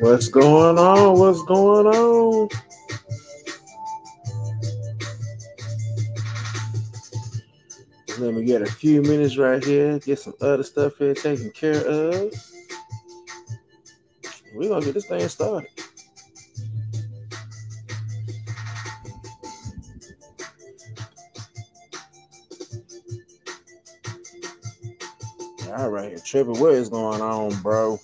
What's going on? What's going on? Let me get a few minutes right here, get some other stuff here taken care of. We're gonna get this thing started. All right, Trevor, what is going on, bro?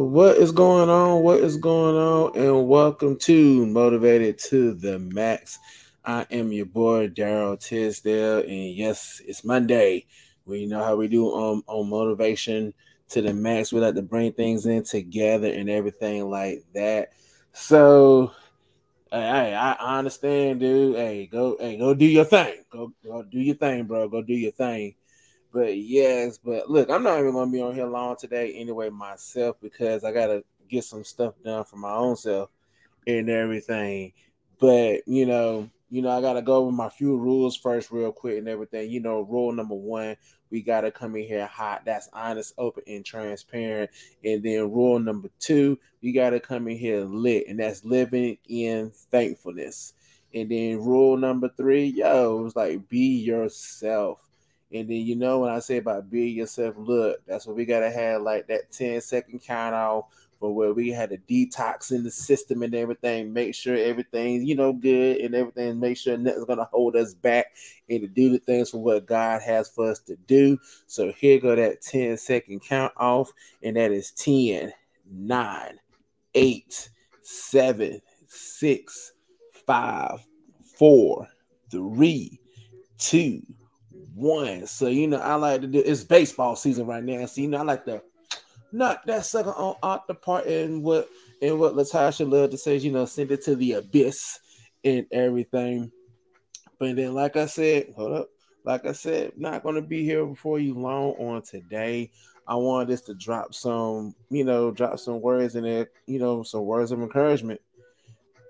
What is going on? What is going on? And welcome to Motivated to the Max. I am your boy Darryl Tisdale, and yes, it's Monday. We know how we do on on motivation to the max. We like to bring things in together and everything like that. So, hey, I understand, dude. Hey, go, hey, go do your thing. Go, go do your thing, bro. Go do your thing. But yes, but look, I'm not even gonna be on here long today anyway myself because I gotta get some stuff done for my own self and everything. But you know, you know, I gotta go over my few rules first, real quick, and everything. You know, rule number one, we gotta come in here hot. That's honest, open, and transparent. And then rule number two, we gotta come in here lit, and that's living in thankfulness. And then rule number three, yo, it's like be yourself and then you know when I say about be yourself, look, that's what we gotta have like that 10 second count off for where we had a detox in the system and everything, make sure everything's you know good and everything, make sure nothing's gonna hold us back and to do the things for what God has for us to do. So here go that 10 second count off, and that is 10, nine, eight, seven, six, five, four, three, two, one. So you know, I like to do it's baseball season right now. So you know, I like to knock that sucker on out the part and what and what Latasha loved to say, you know, send it to the abyss and everything. But then, like I said, hold up. Like I said, not gonna be here before you long on today. I wanted this to drop some, you know, drop some words in it, you know, some words of encouragement.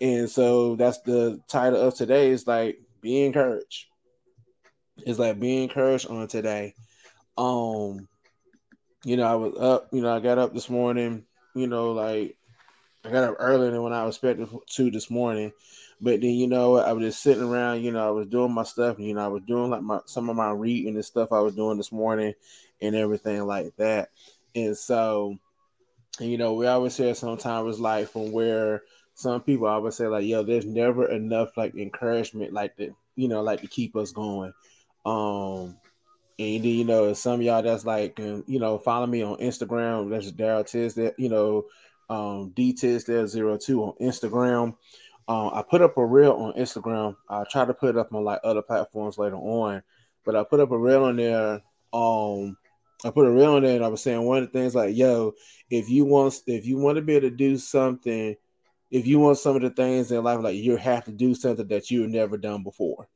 And so that's the title of today is like be encouraged. It's like be encouraged on today. Um, you know, I was up, you know, I got up this morning, you know, like I got up earlier than when I was expected to this morning. But then you know, I was just sitting around, you know, I was doing my stuff, and you know, I was doing like my some of my reading and stuff I was doing this morning and everything like that. And so, you know, we always hear sometimes like from where some people always say, like, yo, there's never enough like encouragement, like the, you know, like to keep us going. Um, and then, you know, some y'all that's like, you know, follow me on Instagram. That's Darryl that you know, um, D Tisdale 02 on Instagram. Um, I put up a reel on Instagram. I try to put it up on like other platforms later on, but I put up a reel on there. Um, I put a reel on there, and I was saying one of the things like, "Yo, if you want, if you want to be able to do something, if you want some of the things in life, like you have to do something that you've never done before."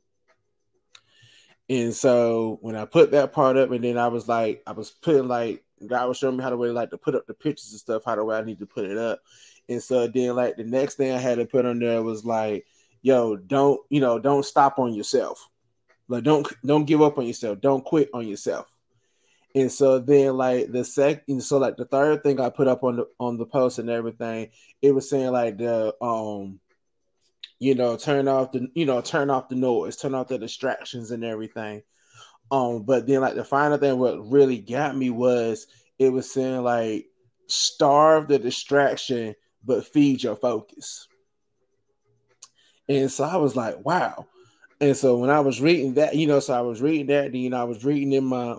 And so when I put that part up, and then I was like, I was putting like God was showing me how to way like to put up the pictures and stuff, how the way I need to put it up. And so then like the next thing I had to put on there was like, yo, don't, you know, don't stop on yourself. Like don't don't give up on yourself. Don't quit on yourself. And so then like the second so like the third thing I put up on the on the post and everything, it was saying like the um you know, turn off the you know, turn off the noise, turn off the distractions and everything. Um, but then like the final thing what really got me was it was saying like starve the distraction but feed your focus. And so I was like, wow. And so when I was reading that, you know, so I was reading that, then you know, I was reading in my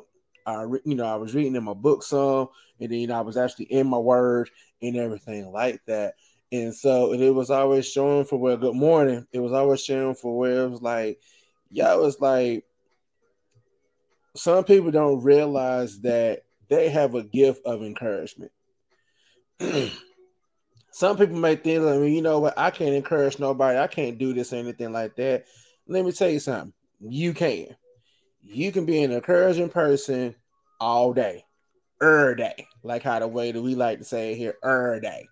I you know, I was reading in my book some, and then you know, I was actually in my word and everything like that. And so and it was always showing for where good morning. It was always showing for where it was like, yeah, it was like some people don't realize that they have a gift of encouragement. some people may think, I mean, you know what, I can't encourage nobody, I can't do this or anything like that. Let me tell you something. You can. You can be an encouraging person all day, er day, like how the way that we like to say it here, er day.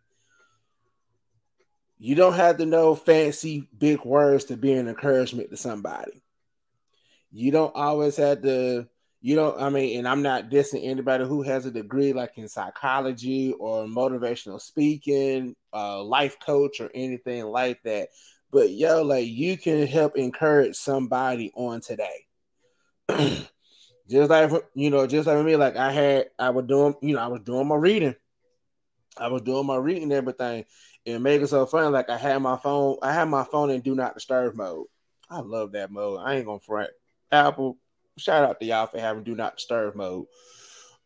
You don't have to know fancy big words to be an encouragement to somebody. You don't always have to you don't, I mean, and I'm not dissing anybody who has a degree like in psychology or motivational speaking, uh, life coach, or anything like that. But yo, like you can help encourage somebody on today. just like you know, just like me, like I had, I was doing, you know, I was doing my reading. I was doing my reading everything. And make it so funny, like I had my phone, I had my phone in do not disturb mode. I love that mode. I ain't gonna front. Apple, shout out to y'all for having do not disturb mode.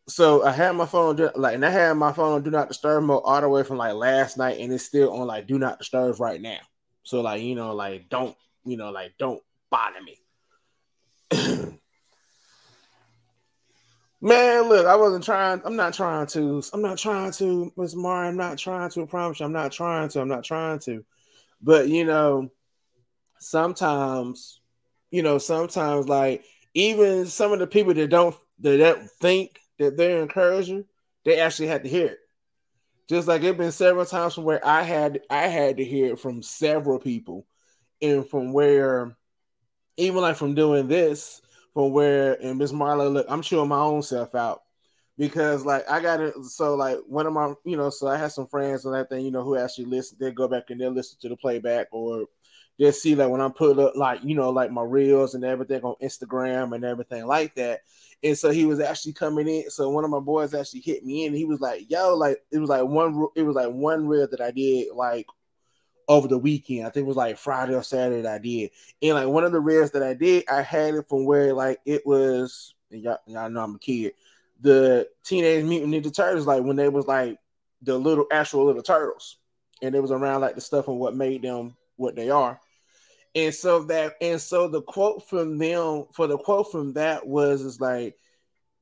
So I had my phone like, and I had my phone on do not disturb mode all the way from like last night, and it's still on like do not disturb right now. So like, you know, like don't, you know, like don't bother me. Man, look, I wasn't trying. I'm not trying to. I'm not trying to, Miss Mar. I'm not trying to. I promise you, I'm not trying to. I'm not trying to. But you know, sometimes, you know, sometimes like even some of the people that don't that don't think that they're encouraging, they actually had to hear it. Just like it's been several times from where I had I had to hear it from several people, and from where even like from doing this, from where and Miss Marla, look, I'm chewing my own self out because like I got it. So like one of my, you know, so I had some friends and that thing, you know, who actually listen. They go back and they listen to the playback or just see like when I put up like you know like my reels and everything on Instagram and everything like that. And so he was actually coming in. So one of my boys actually hit me in. he was like, "Yo, like it was like one. It was like one reel that I did like over the weekend. I think it was like Friday or Saturday that I did. And like one of the reels that I did, I had it from where like it was. Y'all, y'all know I'm a kid. The Teenage Mutant Ninja Turtles, like when they was like the little actual little turtles, and it was around like the stuff and what made them what they are. And so that and so the quote from them for the quote from that was is like,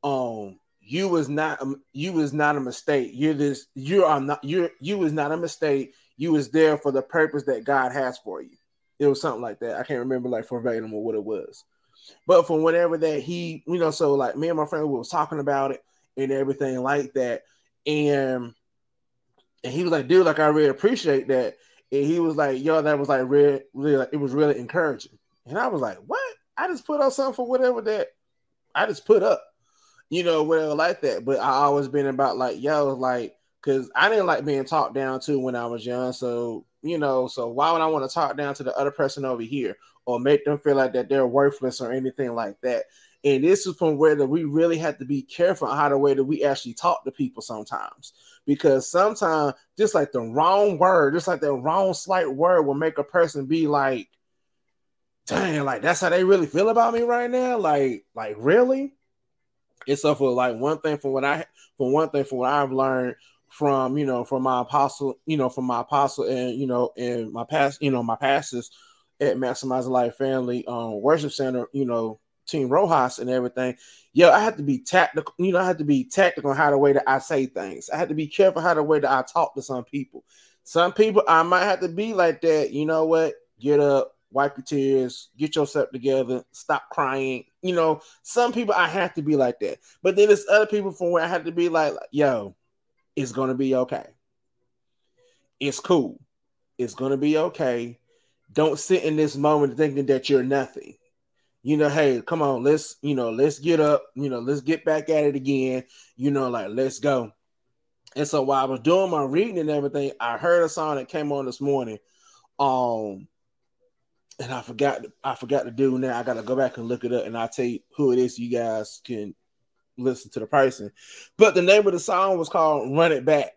um, you was not you was not a mistake. You're this you are not you're you was not a mistake. You was there for the purpose that God has for you. It was something like that. I can't remember like verbatim or what it was. But from whatever that he, you know, so like me and my friend we was talking about it and everything like that. And and he was like, dude, like I really appreciate that. And he was like, yo, that was like really, really like, it was really encouraging. And I was like, what? I just put up something for whatever that I just put up, you know, whatever like that. But I always been about like, yo, like, cause I didn't like being talked down to when I was young. So, you know, so why would I want to talk down to the other person over here or make them feel like that they're worthless or anything like that? And this is from where that we really have to be careful how the way that we actually talk to people sometimes. Because sometimes just like the wrong word, just like the wrong slight word will make a person be like, dang, like that's how they really feel about me right now. Like, like really? It's so for like one thing from what I for one thing from what I've learned from you know from my apostle, you know, from my apostle and you know, and my past, you know, my pastors at Maximizing Life Family um worship center, you know, Team Rojas and everything, yo, I had to be tactical. You know, I had to be tactical on how the way that I say things. I had to be careful how the way that I talk to some people. Some people I might have to be like that. You know what? Get up, wipe your tears, get yourself together, stop crying. You know, some people I have to be like that. But then there's other people from where I have to be like, yo, it's gonna be okay. It's cool. It's gonna be okay. Don't sit in this moment thinking that you're nothing you know, hey, come on, let's, you know, let's get up, you know, let's get back at it again, you know, like let's go. And so while I was doing my reading and everything, I heard a song that came on this morning. Um, and I forgot I forgot to do now. I gotta go back and look it up and I'll tell you who it is. You guys can listen to the person. But the name of the song was called Run It Back.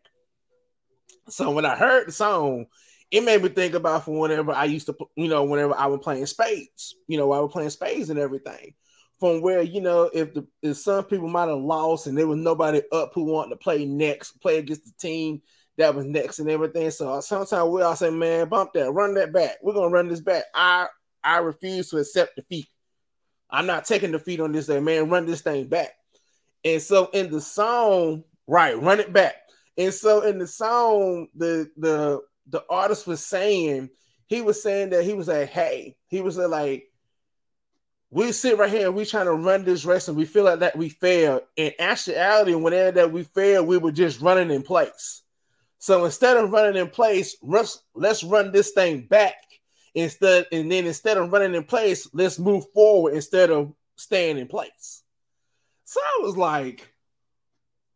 So when I heard the song, it made me think about from whenever I used to, you know, whenever I was playing spades, you know, I was playing spades and everything. From where you know, if the if some people might have lost and there was nobody up who wanted to play next, play against the team that was next and everything. So sometimes we all say, "Man, bump that, run that back. We're gonna run this back." I I refuse to accept defeat. I'm not taking defeat on this day, man. Run this thing back. And so in the song, right, run it back. And so in the song, the the the artist was saying, he was saying that he was like, hey, he was like, we sit right here and we trying to run this race and we feel like that we failed. In actuality, whenever that we failed, we were just running in place. So instead of running in place, let's, let's run this thing back. Instead, and then instead of running in place, let's move forward instead of staying in place. So I was like,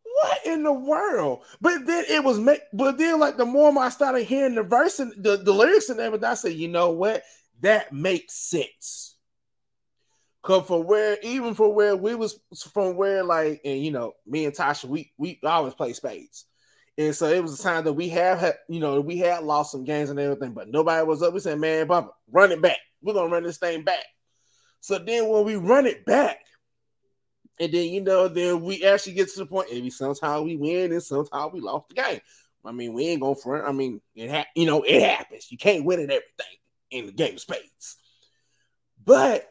what in the world? But then it was, but then like the more I started hearing the verse and the, the lyrics and everything, I said, you know what? That makes sense. Cause for where, even for where we was from where like, and you know, me and Tasha, we we always play spades. And so it was a time that we have had, you know, we had lost some games and everything, but nobody was up. We said, man, Bumper, run it back. We're gonna run this thing back. So then when we run it back, and then you know, then we actually get to the point. Maybe sometimes we win and sometimes we lost the game. I mean, we ain't going front. I mean, it ha- you know, it happens. You can't win at everything in the game of spades. But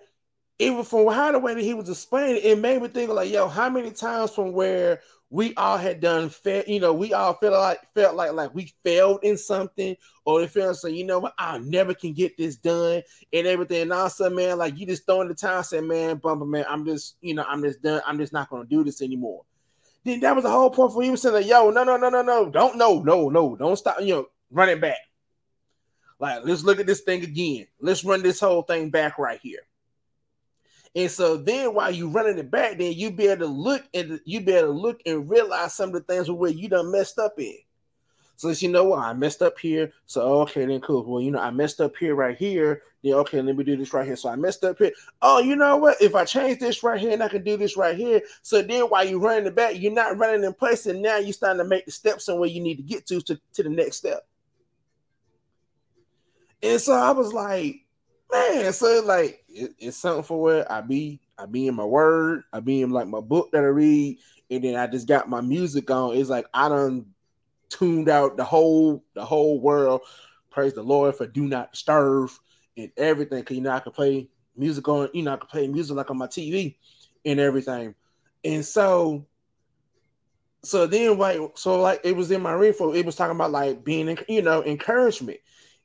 even from how the way that he was explaining, it made me think like, yo, how many times from where we all had done fair, you know, we all felt like felt like like we failed in something, or they felt like, you know what, I never can get this done and everything. And all of man, like you just throwing the time, saying, man, bumper, man, I'm just, you know, I'm just done, I'm just not gonna do this anymore. Then that was the whole point for him saying, like, yo, no, no, no, no, no, don't no, no, no, don't stop, you know, run it back. Like, let's look at this thing again. Let's run this whole thing back right here. And so then while you're running it back, then you be able to look and you be able to look and realize some of the things where you done messed up in. So you know what, I messed up here. So okay, then cool. Well, you know, I messed up here right here. Then okay, let me do this right here. So I messed up here. Oh, you know what? If I change this right here and I can do this right here. So then while you're running the back, you're not running in place, and now you're starting to make the steps and where you need to get to, to to the next step. And so I was like, man, so like it, it's something for where I be, I be in my word, I be in like my book that I read, and then I just got my music on. It's like I done tuned out the whole the whole world. Praise the Lord for do not disturb and everything. Cause you know I can play music on, you know, I can play music like on my TV and everything. And so so then like so like it was in my info, it was talking about like being you know encouragement.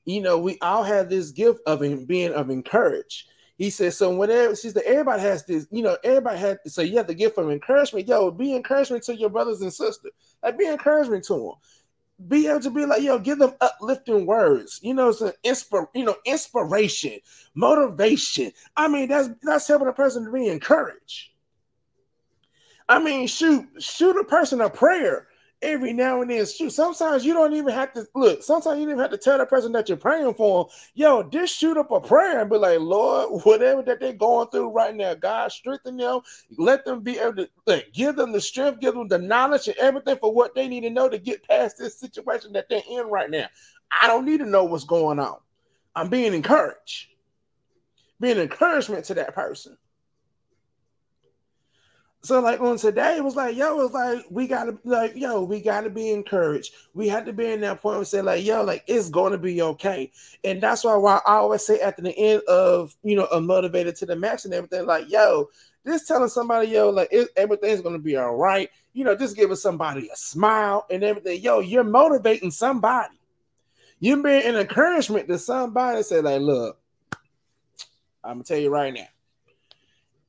You know, we all have this gift of being of encourage. He said, so whenever she said everybody has this, you know, everybody has so you have to give them encouragement. Yo, be encouragement to your brothers and sisters. Like be encouragement to them. Be able to be like, yo, give them uplifting words, you know, some inspir, you know, inspiration, motivation. I mean, that's that's helping a person to be encouraged. I mean, shoot, shoot a person a prayer every now and then. Shoot, sometimes you don't even have to look. Sometimes you don't even have to tell the person that you're praying for. Yo, just shoot up a prayer and be like, Lord, whatever that they're going through right now, God strengthen them. Let them be able to like, give them the strength, give them the knowledge and everything for what they need to know to get past this situation that they're in right now. I don't need to know what's going on. I'm being encouraged, being encouragement to that person. So like on today, it was like, yo, it's like we gotta like, yo, we gotta be encouraged. We had to be in that point and say, like, yo, like it's gonna be okay. And that's why, why I always say at the end of you know, a motivated to the max and everything, like, yo, just telling somebody, yo, like it, everything's gonna be all right. You know, just giving somebody a smile and everything. Yo, you're motivating somebody. You're being an encouragement to somebody. Say, like, look, I'm gonna tell you right now,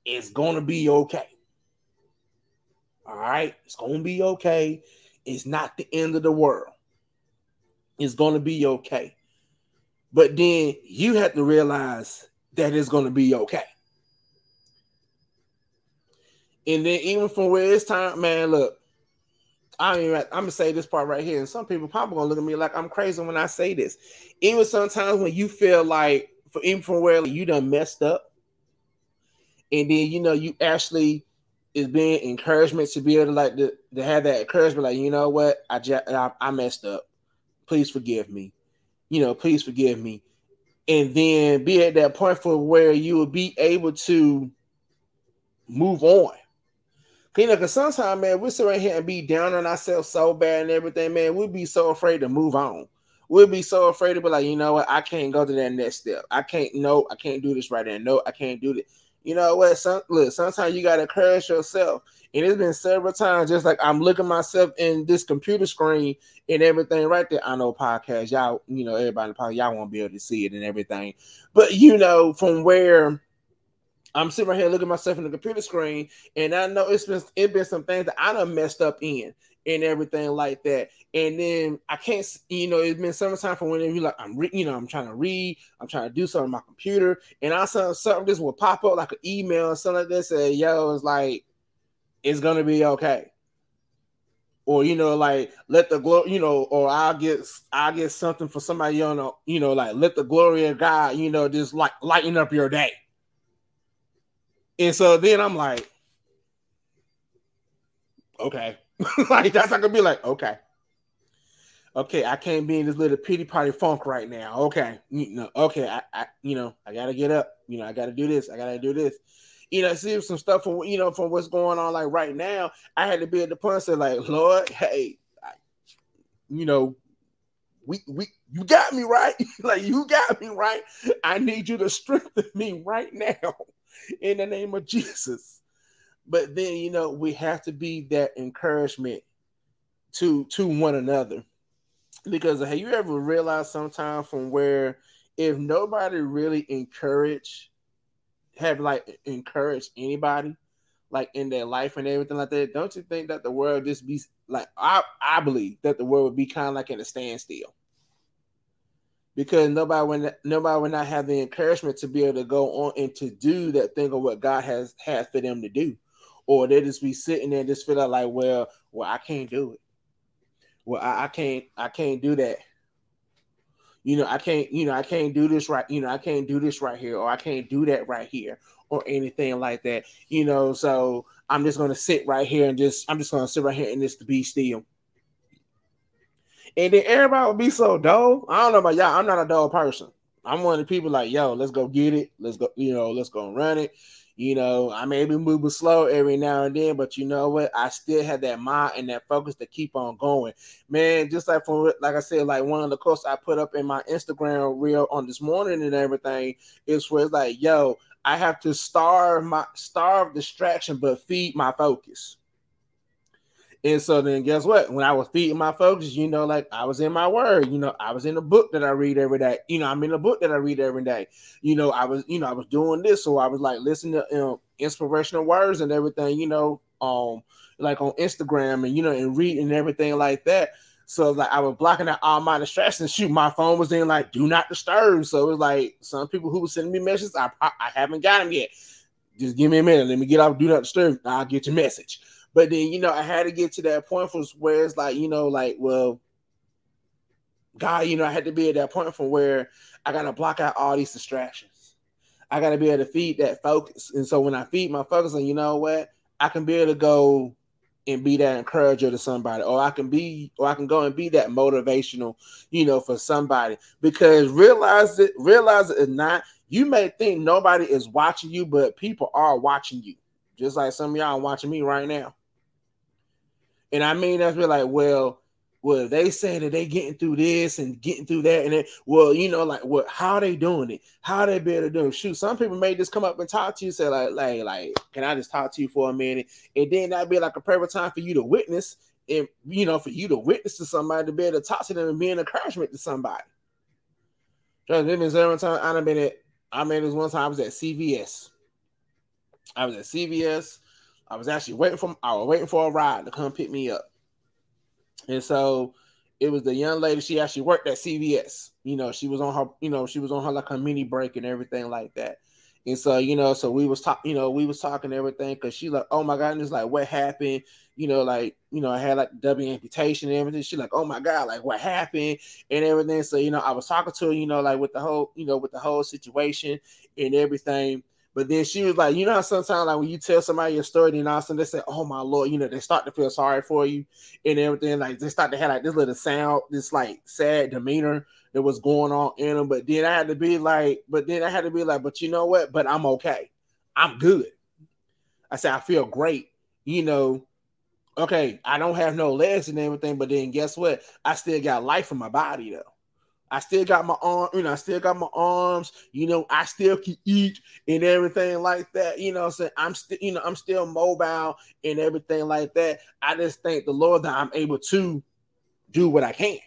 it's gonna be okay all right, it's gonna be okay. It's not the end of the world. It's gonna be okay. But then you have to realize that it's gonna be okay. And then even from where it's time, man, look, I mean, I'm gonna say this part right here, and some people probably gonna look at me like I'm crazy when I say this. Even sometimes when you feel like, for even from where like, you done messed up, and then you know you actually is being encouragement to be able to like to, to have that encouragement, like you know what, I, just, I messed up. Please forgive me. You know, please forgive me. And then be at that point for where you will be able to move on. You know, because sometimes, man, we sit right here and be down on ourselves so bad and everything, man. We'd be so afraid to move on. We'd be so afraid to be like, you know what, I can't go to that next step. I can't, no, I can't do this right there. No, I can't do this. You know what? Some, look, sometimes you gotta encourage yourself. And it's been several times, just like I'm looking myself in this computer screen and everything right there. I know podcast, y'all, you know, everybody podcast, y'all won't be able to see it and everything. But you know, from where I'm sitting right here looking myself in the computer screen, and I know it's been it been some things that I done messed up in and everything like that. And then I can't, you know, it's been summertime for whenever you like I'm, you know, I'm trying to read, I'm trying to do something on my computer, and I saw something just will pop up like an email or something like this. Say, yo, it's like it's gonna be okay. Or you know, like let the glory, you know, or I'll get I'll get something for somebody, you know, you know, like let the glory of God, you know, just like lighten up your day. And so then I'm like, okay. like that's not gonna be like, okay. Okay, I can't be in this little pity party funk right now. Okay, you know, okay, I, I you know, I gotta get up. You know, I gotta do this. I gotta do this. You know, see some stuff from you know from what's going on like right now. I had to be at the point say like, Lord, hey, I, you know, we we you got me right. like you got me right. I need you to strengthen me right now in the name of Jesus. But then you know we have to be that encouragement to to one another. Because have you ever realized sometime from where if nobody really encourage have like encouraged anybody like in their life and everything like that, don't you think that the world just be like I I believe that the world would be kind of like in a standstill because nobody would nobody would not have the encouragement to be able to go on and to do that thing of what God has had for them to do or they just be sitting there just feel like, well, well, I can't do it. Well, I, I can't, I can't do that. You know, I can't, you know, I can't do this right, you know, I can't do this right here, or I can't do that right here, or anything like that. You know, so I'm just gonna sit right here and just I'm just gonna sit right here and just be still. And then everybody would be so dull. I don't know about y'all. I'm not a dull person. I'm one of the people like, yo, let's go get it. Let's go, you know, let's go run it You know, I may be moving slow every now and then, but you know what? I still have that mind and that focus to keep on going. Man, just like from like I said, like one of the quotes I put up in my Instagram reel on this morning and everything is where it's like, yo, I have to starve my starve distraction, but feed my focus. And so then guess what? When I was feeding my focus, you know, like I was in my word, you know, I was in a book that I read every day. You know, I'm in a book that I read every day. You know, I was, you know, I was doing this. So I was like listening to you know, inspirational words and everything, you know, um, like on Instagram and you know, and reading and everything like that. So like I was blocking out all my distractions. Shoot, my phone was in like do not disturb. So it was like some people who were sending me messages, I I haven't got them yet. Just give me a minute. Let me get off do not disturb. I'll get your message. But then, you know, I had to get to that point from where it's like, you know, like, well, God, you know, I had to be at that point from where I gotta block out all these distractions. I gotta be able to feed that focus. And so when I feed my focus, and you know what, I can be able to go and be that encourager to somebody, or I can be, or I can go and be that motivational, you know, for somebody. Because realize it, realize it or not, you may think nobody is watching you, but people are watching you. Just like some y'all watching me right now. And I mean, that's really like, well, well, they say that they getting through this and getting through that, and then, well, you know, like, what? How they doing it? How they better able to do it? Shoot, some people may just come up and talk to you, say like, like, like, can I just talk to you for a minute? And then that'd be like a perfect time for you to witness, and you know, for you to witness to somebody to be able to talk to them and be an encouragement to somebody. Trust me, been several times. I've been at. I mean, this one time I was at CVS. I was at CVS. I was actually waiting for I was waiting for a ride to come pick me up. And so it was the young lady, she actually worked at CVS. You know, she was on her, you know, she was on her like a mini break and everything like that. And so, you know, so we was talking, you know, we was talking everything because she like, oh my god, and it's like what happened? You know, like, you know, I had like W amputation and everything. She like, oh my god, like what happened and everything. So, you know, I was talking to her, you know, like with the whole, you know, with the whole situation and everything. But then she was like, you know, sometimes like when you tell somebody your story, then all of a sudden they say, "Oh my lord," you know, they start to feel sorry for you and everything. Like they start to have like this little sound, this like sad demeanor that was going on in them. But then I had to be like, but then I had to be like, but you know what? But I'm okay. I'm good. I said I feel great. You know, okay, I don't have no legs and everything, but then guess what? I still got life in my body though. I still got my arm, you know, I still got my arms, you know, I still can eat and everything like that. You know, I'm saying I'm still, you know, I'm still mobile and everything like that. I just thank the Lord that I'm able to do what I can.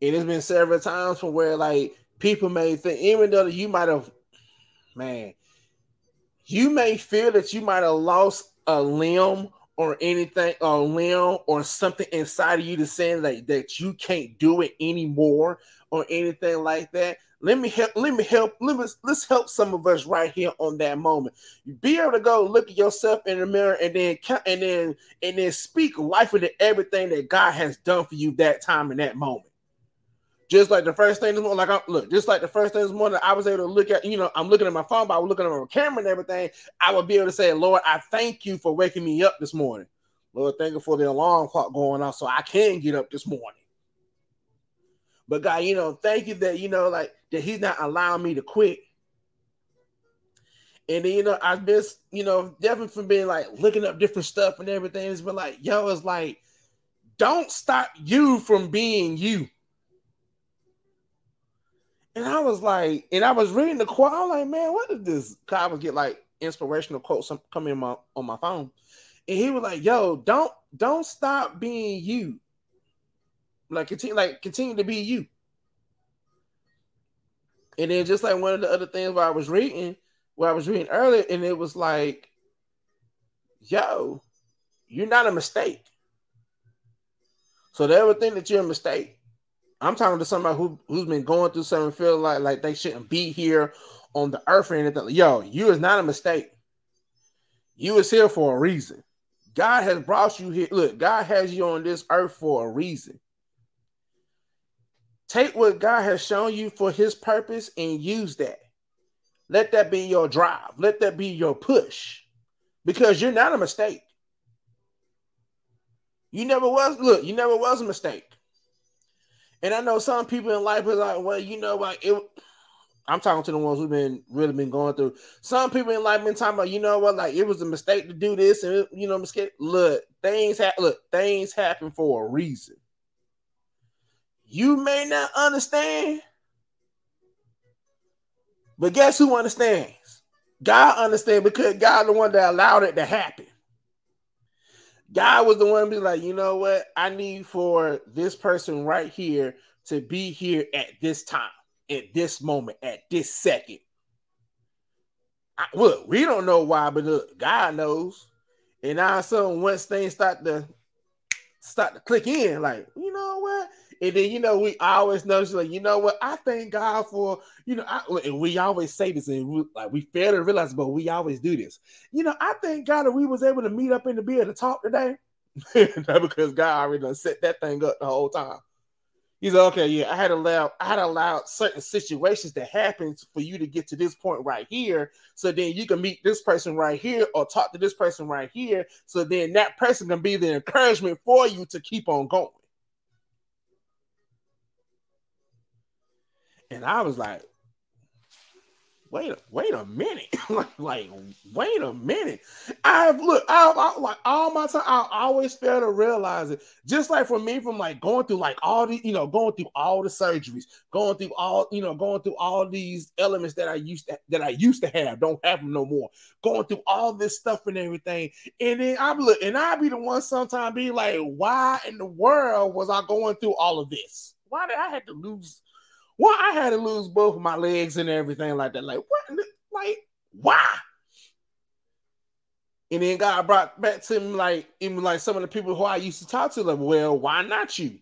And It has been several times from where like people may think, even though you might have, man, you may feel that you might have lost a limb or anything or limb or something inside of you to say like that you can't do it anymore or anything like that let me help let me help let me, let's help some of us right here on that moment. You be able to go look at yourself in the mirror and then and then and then speak life into everything that god has done for you that time in that moment just like the first thing this morning, like I look, just like the first thing this morning, I was able to look at, you know, I'm looking at my phone, but I was looking at my camera and everything. I would be able to say, Lord, I thank you for waking me up this morning. Lord, thank you for the alarm clock going off so I can get up this morning. But God, you know, thank you that you know, like that He's not allowing me to quit. And then, you know, I've been, you know, definitely from being like looking up different stuff and everything. It's been like, yo, it's like, don't stop you from being you. And I was like, and I was reading the quote. I'm like, man, what is this? I would get like inspirational quotes coming in my on my phone. And he was like, yo, don't don't stop being you. Like continue, like continue to be you. And then just like one of the other things where I was reading, where I was reading earlier, and it was like, yo, you're not a mistake. So they ever think that you're a mistake. I'm talking to somebody who who's been going through something, feel like like they shouldn't be here on the earth or anything. Yo, you is not a mistake. You is here for a reason. God has brought you here. Look, God has you on this earth for a reason. Take what God has shown you for his purpose and use that. Let that be your drive. Let that be your push. Because you're not a mistake. You never was, look, you never was a mistake. And I know some people in life is like, well, you know, like it I'm talking to the ones who've been really been going through. Some people in life been talking about, you know what, like it was a mistake to do this, and you know, mistake. Look, things happen. Look, things happen for a reason. You may not understand, but guess who understands? God understands because God the one that allowed it to happen. God was the one be like, you know what? I need for this person right here to be here at this time at this moment, at this second. I, look, we don't know why, but look, God knows. And now sudden, once things start to start to click in, like, you know what? And then you know, we always notice, like, you know what? I thank God for, you know, I, and we always say this, and we, like we fail to realize, but we always do this. You know, I thank God that we was able to meet up in the bed to talk today. because God already done set that thing up the whole time. He's like, okay, yeah, I had allowed I had allowed certain situations to happen for you to get to this point right here. So then you can meet this person right here or talk to this person right here. So then that person can be the encouragement for you to keep on going. And I was like, wait wait a minute. Like, wait a minute. I've look I, like all my time i always fail to realize it. Just like for me from like going through like all the you know going through all the surgeries going through all you know going through all these elements that i used to that i used to have don't have them no more. Going through all this stuff and everything. And then i'm look and i be the one sometimes be like why in the world was i going through all of this? Why did i have to lose why I had to lose both of my legs and everything like that. Like, what? Like, why? And then God brought back to him like even like some of the people who I used to talk to, like, well, why not you?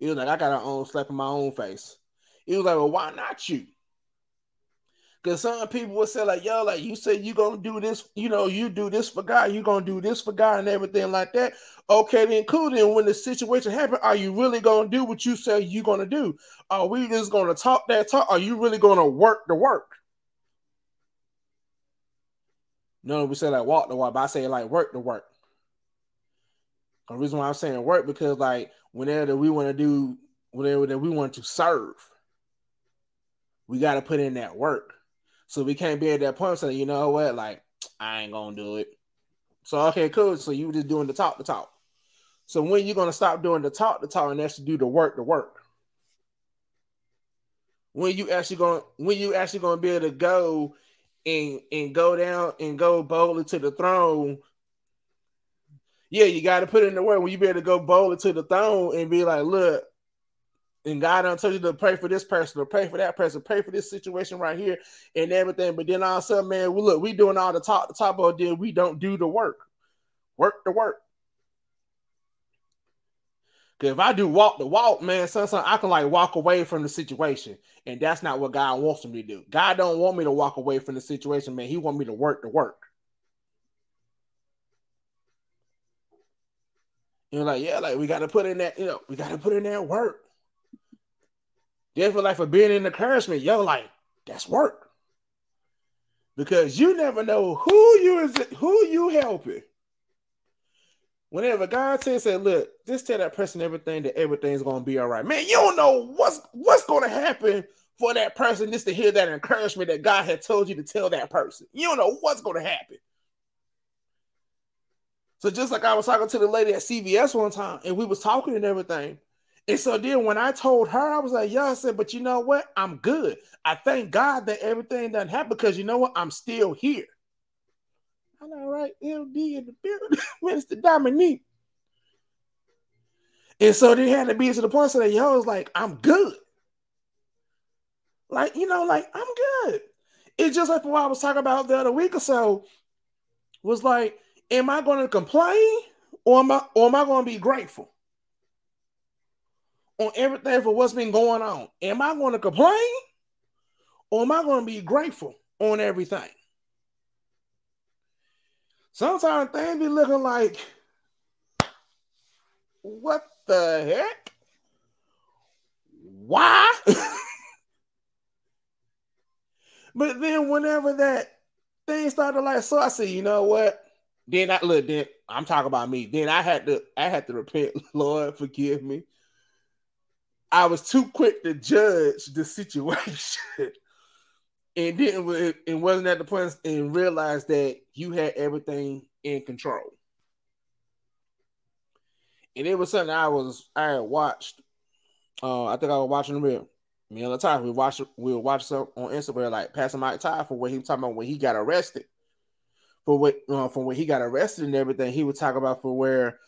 He was like, I got an own slap in my own face. He was like, well, why not you? Because some people would say, like, yo, like you said you gonna do this, you know, you do this for God, you gonna do this for God and everything like that. Okay, then cool. Then when the situation happens, are you really gonna do what you say you gonna do? Are we just gonna talk that talk? Are you really gonna work the work? No, we say like walk the walk, but I say like work the work. The reason why I'm saying work because like whenever we want to do whatever that we want to serve, we got to put in that work. So we can't be at that point saying, you know what, like I ain't gonna do it. So okay, cool. So you just doing the talk, the talk. So when you gonna stop doing the talk, the talk, and actually do the work, the work? When you actually gonna when you actually gonna be able to go and and go down and go boldly to the throne? Yeah, you got to put in the work. When you be able to go boldly to the throne and be like, look, and God don't tell you to pray for this person or pray for that person, pray for this situation right here and everything. But then all of a sudden, man, we look, we doing all the talk, the top of then we don't do the work. Work the work. Cause if I do walk the walk, man, sometimes I can like walk away from the situation. And that's not what God wants me to do. God don't want me to walk away from the situation, man. He want me to work the work. You're like, yeah, like we got to put in that, you know, we got to put in that work. Therefore, like for being an encouragement, yo, like that's work. Because you never know who you is who you helping. Whenever God says that, look, just tell that person everything that everything's gonna be all right. Man, you don't know what's what's gonna happen for that person just to hear that encouragement that God had told you to tell that person. You don't know what's gonna happen. So just like I was talking to the lady at CVS one time, and we was talking and everything, and so then when I told her, I was like, yeah, I said, but you know what? I'm good. I thank God that everything doesn't happen because you know what? I'm still here. I'm right, LD in the building, Minister Dominique. And so they had to be to the point so that yo was like, I'm good. Like, you know, like I'm good. It's just like what I was talking about the other week or so. Was like, am I going to complain or am I or am I going to be grateful? On everything for what's been going on. Am I going to complain or am I going to be grateful on everything? Sometimes things be looking like, what the heck? Why? but then whenever that thing started like so, I said, you know what? Then I look, then I'm talking about me. Then I had to I had to repent, Lord, forgive me I was too quick to judge the situation. and didn't and wasn't at the point and realized that you had everything in control. And it was something I was I had watched. Uh, I think I was watching the real. Me and Latifah, we watched we were watching some on Instagram, like passing Mike Ty for what he was talking about when he got arrested. For what uh, from when he got arrested and everything, he would talk about for where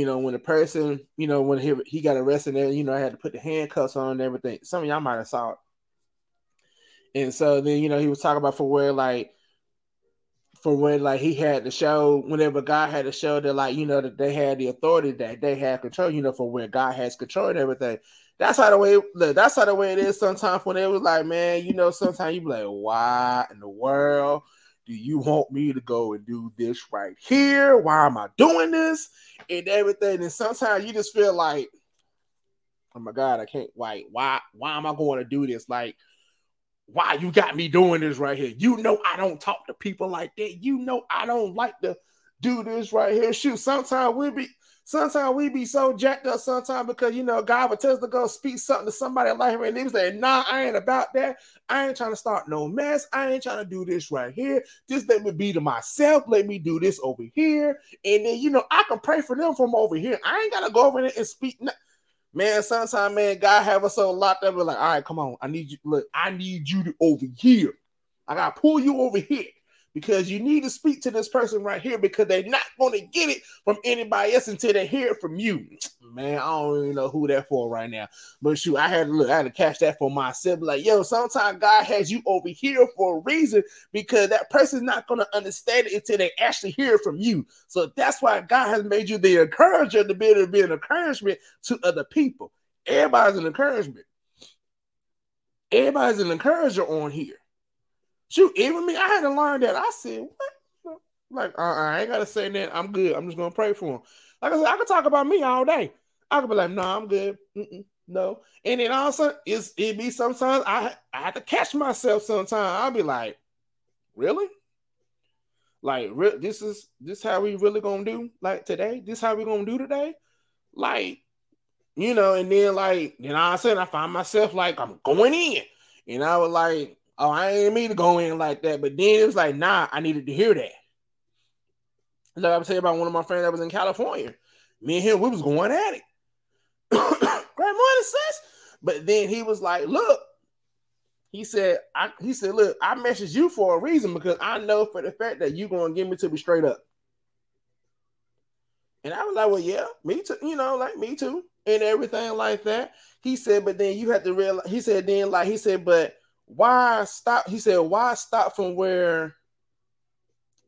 you know when the person, you know, when he he got arrested and you know, I had to put the handcuffs on and everything. Some of y'all might have saw it. And so then, you know, he was talking about for where like for when like he had the show, whenever God had a show that like, you know, that they had the authority that they had control, you know, for where God has control and everything. That's how the way look, that's how the way it is sometimes when it was like, man, you know, sometimes you be like, why in the world do you want me to go and do this right here? Why am I doing this? And everything. And sometimes you just feel like, oh my God, I can't why why why am I going to do this? Like why you got me doing this right here? You know I don't talk to people like that. You know I don't like to do this right here. Shoot, sometimes we be sometimes we be so jacked up sometimes because you know God would tell us to go speak something to somebody like him and he was like, nah, I ain't about that. I ain't trying to start no mess. I ain't trying to do this right here. Just let me be to myself. Let me do this over here. And then you know I can pray for them from over here. I ain't gotta go over there and speak. Man, sometimes, man, God have us so locked up. We're like, all right, come on. I need you. Look, I need you to over here. I gotta pull you over here because you need to speak to this person right here because they're not going to get it from anybody else until they hear it from you. Man, I don't even know who that for right now. But shoot, I had to look, I had to catch that for myself. Like, yo, sometimes God has you over here for a reason because that person's not going to understand it until they actually hear it from you. So that's why God has made you the encourager to be able to be an encouragement to other people. Everybody's an encouragement. Everybody's an encourager on here. Shoot, even me, I had to learn that. I said, what? Like, uh, I ain't gotta say that. I'm good. I'm just gonna pray for him. Like I said, I can talk about me all day. I could be like, no, nah, I'm good. Mm-mm, no. And then also, it's it be sometimes I I have to catch myself. Sometimes I'll be like, really? Like, re- this is this how we really gonna do? Like today? This how we gonna do today? Like, you know. And then like, then all of a sudden I find myself like I'm going in, and I was like, oh, I ain't mean to go in like that. But then it was like, nah, I needed to hear that. Like I was saying about one of my friends that was in California. Me and him, we was going at it. Great morning, sis. But then he was like, look, he said, I he said, look, I messaged you for a reason because I know for the fact that you're gonna give me to be straight up. And I was like, well, yeah, me too, you know, like me too, and everything like that. He said, but then you have to realize, he said, then like he said, but why stop? He said, why stop from where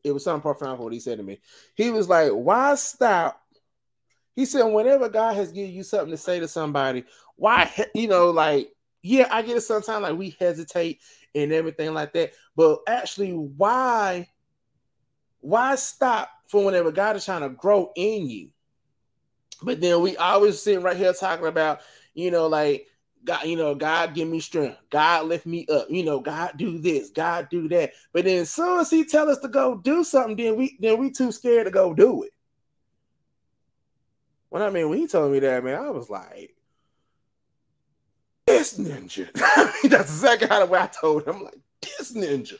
it was something profound for what he said to me. He was like, why stop? He said, whenever God has given you something to say to somebody, why, you know, like, yeah, I get it sometimes, like we hesitate and everything like that. But actually, why, why stop for whenever God is trying to grow in you? But then we always sitting right here talking about, you know, like God, you know, God give me strength. God lift me up. You know, God do this. God do that. But then as soon as He tell us to go do something, then we then we too scared to go do it. When I mean, when he told me that, man, I was like, this ninja. that's exactly how the way I told him. I'm like, this ninja.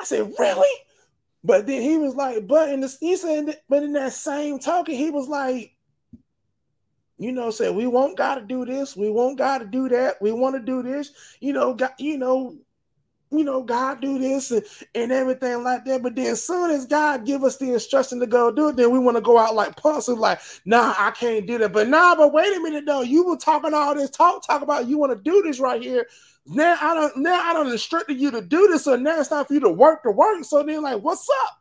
I said, really? But then he was like, but in the he said, but in that same talking, he was like, you know, say we won't got to do this, we won't got to do that, we want to do this, you know, God, you know, you know, God do this and, and everything like that. But then as soon as God give us the instruction to go do it, then we want to go out like punks like, nah, I can't do that. But nah, but wait a minute though. You were talking all this talk, talk about you want to do this right here. Now I don't now I don't instructed you to do this, so now it's time for you to work the work. So then, like, what's up?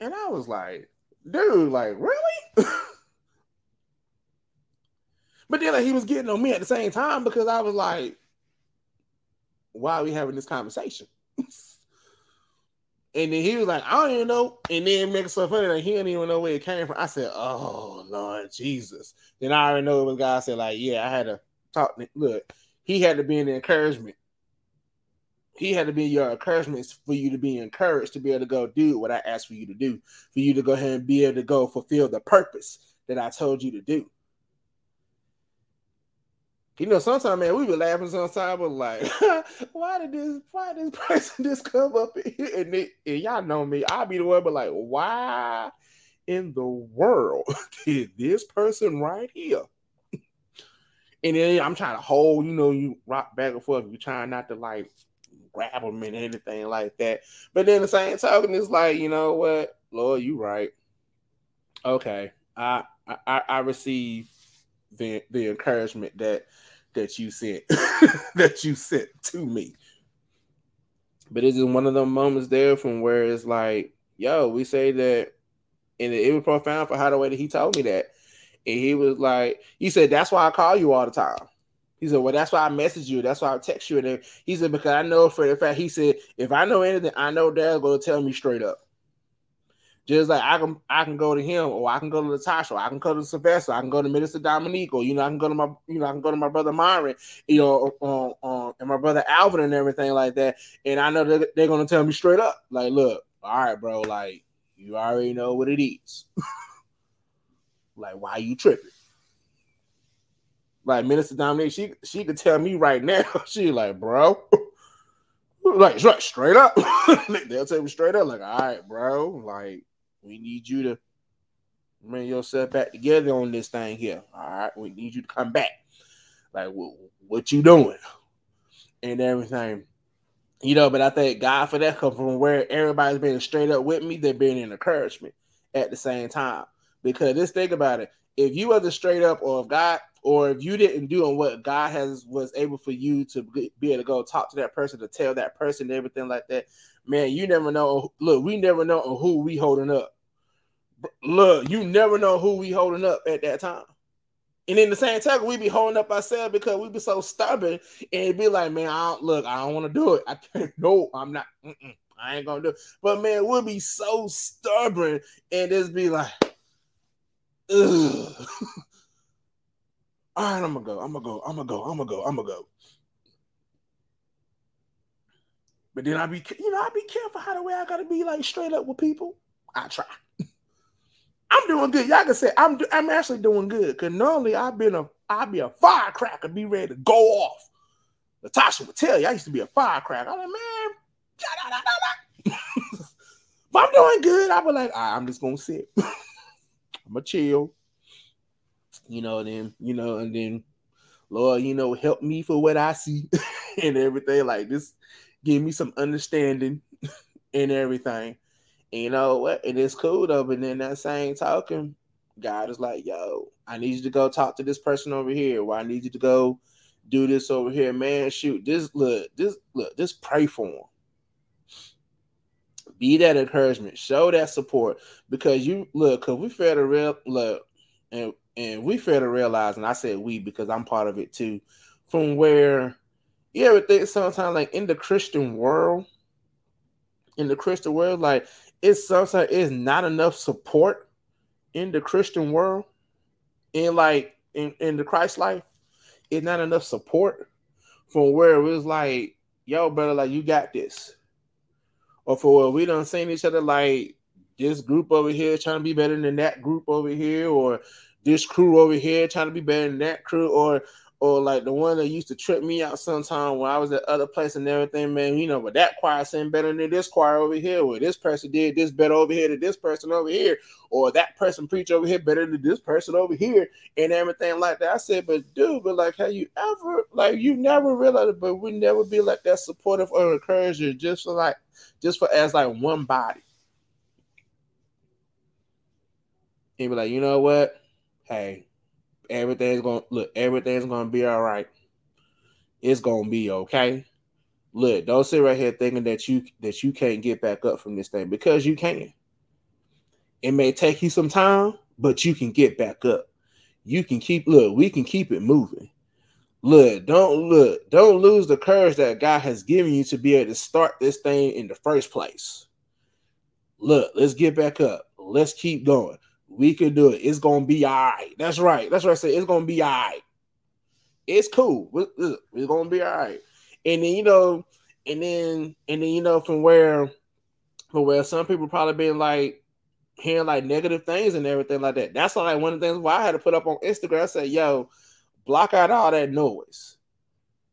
And I was like, dude, like, really? But then like, he was getting on me at the same time because I was like, why are we having this conversation? and then he was like, I don't even know. And then make it so funny like he didn't even know where it came from. I said, Oh Lord Jesus. Then I already know it was God said, like, yeah, I had to talk. Look, he had to be an encouragement. He had to be your encouragement for you to be encouraged to be able to go do what I asked for you to do, for you to go ahead and be able to go fulfill the purpose that I told you to do. You know, sometimes man, we be laughing sometimes, but like, why did this why did this person just come up here? And, and y'all know me, I'll be the one, but like, why in the world did this person right here? And then I'm trying to hold, you know, you rock back and forth. You're trying not to like grab them and anything like that. But then the same token is like, you know what, Lord, you right. Okay, I I, I receive the the encouragement that that you sent that you sent to me. But it's one of them moments there from where it's like, yo, we say that, and it was profound for how the way that he told me that. And he was like, he said, that's why I call you all the time. He said, Well, that's why I message you. That's why I text you. And he said, Because I know for the fact, he said, if I know anything, I know Dad's gonna tell me straight up. Just like I can I can go to him or I can go to Latasha, or I can go to Sylvester, I can go to Minister Dominique, or you know, I can go to my you know, I can go to my brother Myron, you know, um, um, and my brother Alvin and everything like that. And I know that they're gonna tell me straight up, like, look, all right, bro, like you already know what it is. like, why you tripping? Like Minister Dominique, she she could tell me right now. She like, bro, like straight up. They'll tell me straight up, like, all right, bro, like we need you to bring yourself back together on this thing here. All right, we need you to come back. Like, what, what you doing? And everything. You know, but I thank God for that come from where everybody's been straight up with me, they're being an encouragement at the same time. Because just think about it. If you wasn't straight up, or if God, or if you didn't do what God has was able for you to be able to go talk to that person, to tell that person everything like that, man, you never know. Look, we never know who we holding up. Look, you never know who we holding up at that time. And in the same time, we be holding up ourselves because we be so stubborn and be like, man, I don't look, I don't want to do it. I can't. No, I'm not. I ain't gonna do it. But man, we'll be so stubborn and just be like, ugh. All right, I'm gonna go. I'm gonna go. I'm gonna go. I'm gonna go. I'm gonna go. But then I be, you know, I be careful how the way I gotta be like straight up with people. I try. I'm doing good. Y'all can say I'm I'm actually doing good. Cause normally I've been a I'd be a firecracker, be ready to go off. Natasha would tell you I used to be a firecracker. I'm like, man, but I'm doing good. I be like, right, I'm just gonna sit. I'm gonna chill. You know, then you know, and then Lord, you know, help me for what I see and everything. Like this, give me some understanding and everything. And you know what? And It is cool though. But then that same talking, God is like, yo, I need you to go talk to this person over here. Why I need you to go do this over here, man. Shoot, this look, this look, just pray for him. Be that encouragement, show that support because you look, because we fail to real look, and and we fail to realize, and I said we because I'm part of it too, from where you ever think sometimes like in the Christian world, in the Christian world, like it's sometimes it's not enough support in the Christian world, in like in, in the Christ life, it's not enough support from where it was like, yo, brother, like you got this. Or for where we don't seen each other like this group over here trying to be better than that group over here, or this crew over here trying to be better than that crew, or or like the one that used to trip me out sometime when I was at other place and everything, man. You know, but that choir sang better than this choir over here, or this person did this better over here than this person over here, or that person preach over here better than this person over here, and everything like that. I said, but dude, but like, have you ever like you never realized, but we never be like that supportive or encourager just for like just for as like one body. And be like, you know what? Hey, everything's gonna look, everything's gonna be all right. It's gonna be okay. Look, don't sit right here thinking that you that you can't get back up from this thing because you can. It may take you some time, but you can get back up. You can keep look, we can keep it moving. Look, don't look, don't lose the courage that God has given you to be able to start this thing in the first place. Look, let's get back up. Let's keep going. We can do it. It's gonna be all right. That's right. That's what I said. It's gonna be all right. It's cool. It's gonna be all right. And then you know, and then and then you know from where from where some people probably been like hearing like negative things and everything like that. That's like one of the things why I had to put up on Instagram. I said, yo, block out all that noise.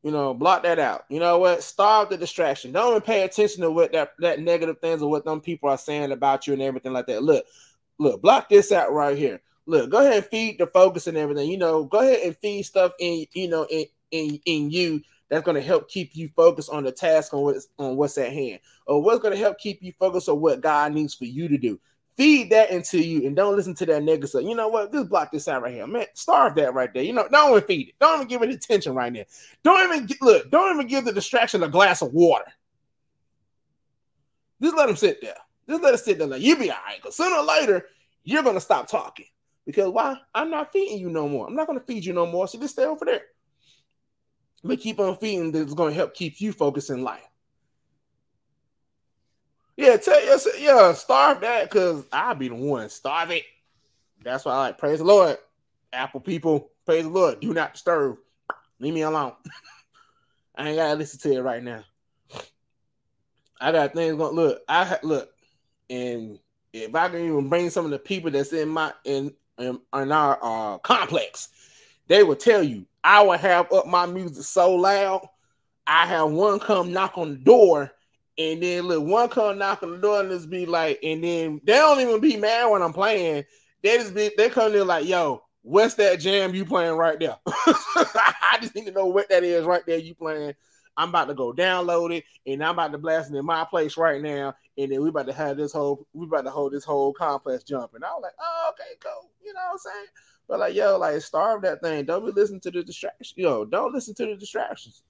You know, block that out. You know what? Starve the distraction. Don't even pay attention to what that, that negative things or what them people are saying about you and everything like that. Look, look, block this out right here. Look, go ahead and feed the focus and everything. You know, go ahead and feed stuff in, you know, in in, in you that's going to help keep you focused on the task on what's on what's at hand, or what's going to help keep you focused on what God needs for you to do. Feed that into you and don't listen to that nigga. So you know what? Just block this out right here, man. Starve that right there. You know, don't even feed it. Don't even give it attention right now. Don't even look. Don't even give the distraction a glass of water. Just let them sit there. Just let it sit there. Like you be all right. Because sooner or later, you're gonna stop talking. Because why? I'm not feeding you no more. I'm not gonna feed you no more. So just stay over there. But keep on feeding that's gonna help keep you focused in life. Yeah, tell yeah, starve that because I'll be the one. Starve it. That's why I like praise the Lord. Apple people, praise the Lord. Do not disturb. Leave me alone. I ain't gotta listen to it right now. I got things going. Look, I look, and if I can even bring some of the people that's in my in in, in our uh, complex, they will tell you I will have up my music so loud. I have one come knock on the door and then look, one come knock on the door and just be like, and then they don't even be mad when I'm playing. They just be they come in like, yo, what's that jam you playing right there? I just need to know what that is right there you playing. I'm about to go download it and I'm about to blast it in my place right now. And then we about to have this whole we about to hold this whole complex jumping. I was like, oh, okay, cool. You know what I'm saying? But like, yo, like starve that thing. Don't be listening to the distractions. Yo, don't listen to the distractions.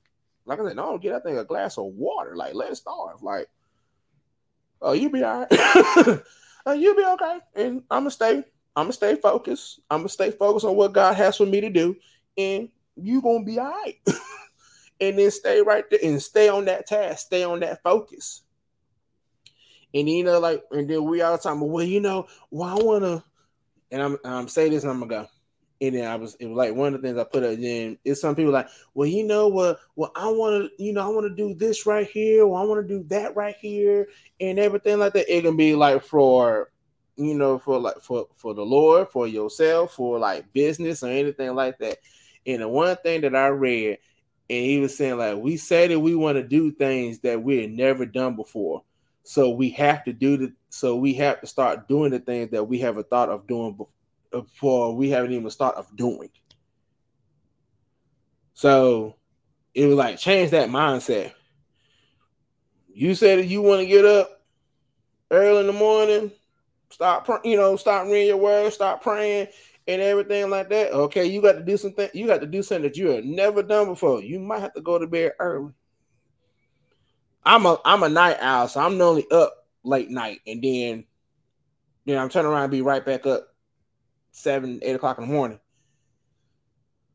Like I said, don't get that thing a glass of water. Like, let it starve. Like, oh, you be all right. oh, you be okay. And I'm gonna stay. I'm gonna stay focused. I'm gonna stay focused on what God has for me to do, and you gonna be all right. and then stay right there and stay on that task. Stay on that focus. And you know, like, and then we all time, well, you know, well, I wanna, and I'm I'm say this, and I'm gonna go and then I was it was like one of the things I put up. in it's some people like, well, you know what? Well, I want to, you know, I want to do this right here, or I want to do that right here, and everything like that. It can be like for, you know, for like for for the Lord, for yourself, for like business or anything like that. And the one thing that I read, and he was saying like, we say that we want to do things that we had never done before. So we have to do the so we have to start doing the things that we haven't thought of doing before we haven't even thought of doing. So it was like change that mindset. You said that you want to get up early in the morning, start you know, stop reading your word, stop praying and everything like that. Okay, you got to do something. You got to do something that you have never done before. You might have to go to bed early. I'm a I'm a night owl, so I'm normally up late night, and then you know I'm turning around and be right back up seven, eight o'clock in the morning.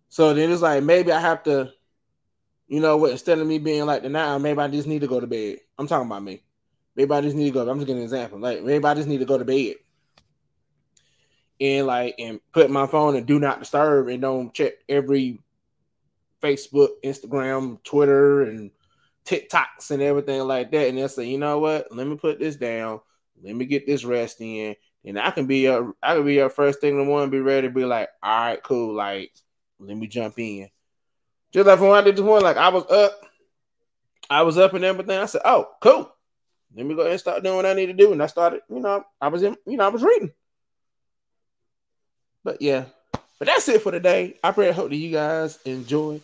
So then it's like maybe I have to, you know what, instead of me being like the now, maybe I just need to go to bed. I'm talking about me. Maybe I just need to go. I'm just giving an example. Like maybe I just need to go to bed. And like and put my phone and do not disturb and don't check every Facebook, Instagram, Twitter, and TikToks and everything like that. And then say, you know what? Let me put this down. Let me get this rest in and I can be your I can be your first thing in the morning, be ready to be like, all right, cool, like let me jump in. Just like when I did this morning, like I was up, I was up and everything. I said, oh, cool. Let me go and start doing what I need to do. And I started, you know, I was in, you know, I was reading. But yeah, but that's it for today. I pray I hope that you guys enjoy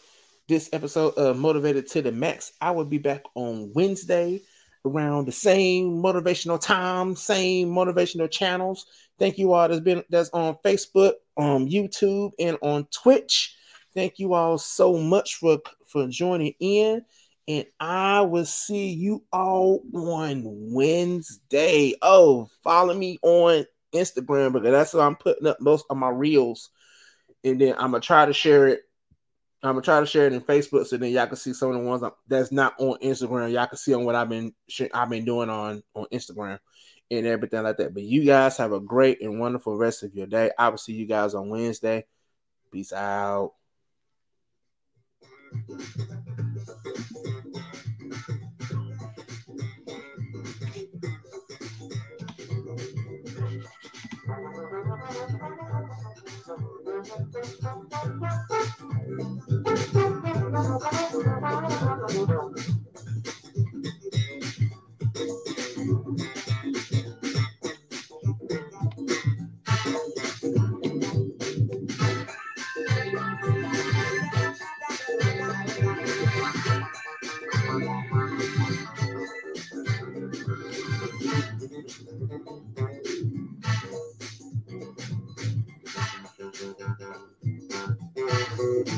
this episode of Motivated to the Max. I will be back on Wednesday around the same motivational time, same motivational channels. Thank you all that's been that's on Facebook, on YouTube, and on Twitch. Thank you all so much for for joining in. And I will see you all on Wednesday. Oh, follow me on Instagram because that's where I'm putting up most of my reels. And then I'm gonna try to share it I'm gonna try to share it in Facebook so then y'all can see some of the ones that's not on Instagram. Y'all can see on what I've been I've been doing on on Instagram and everything like that. But you guys have a great and wonderful rest of your day. I will see you guys on Wednesday. Peace out. Thank you.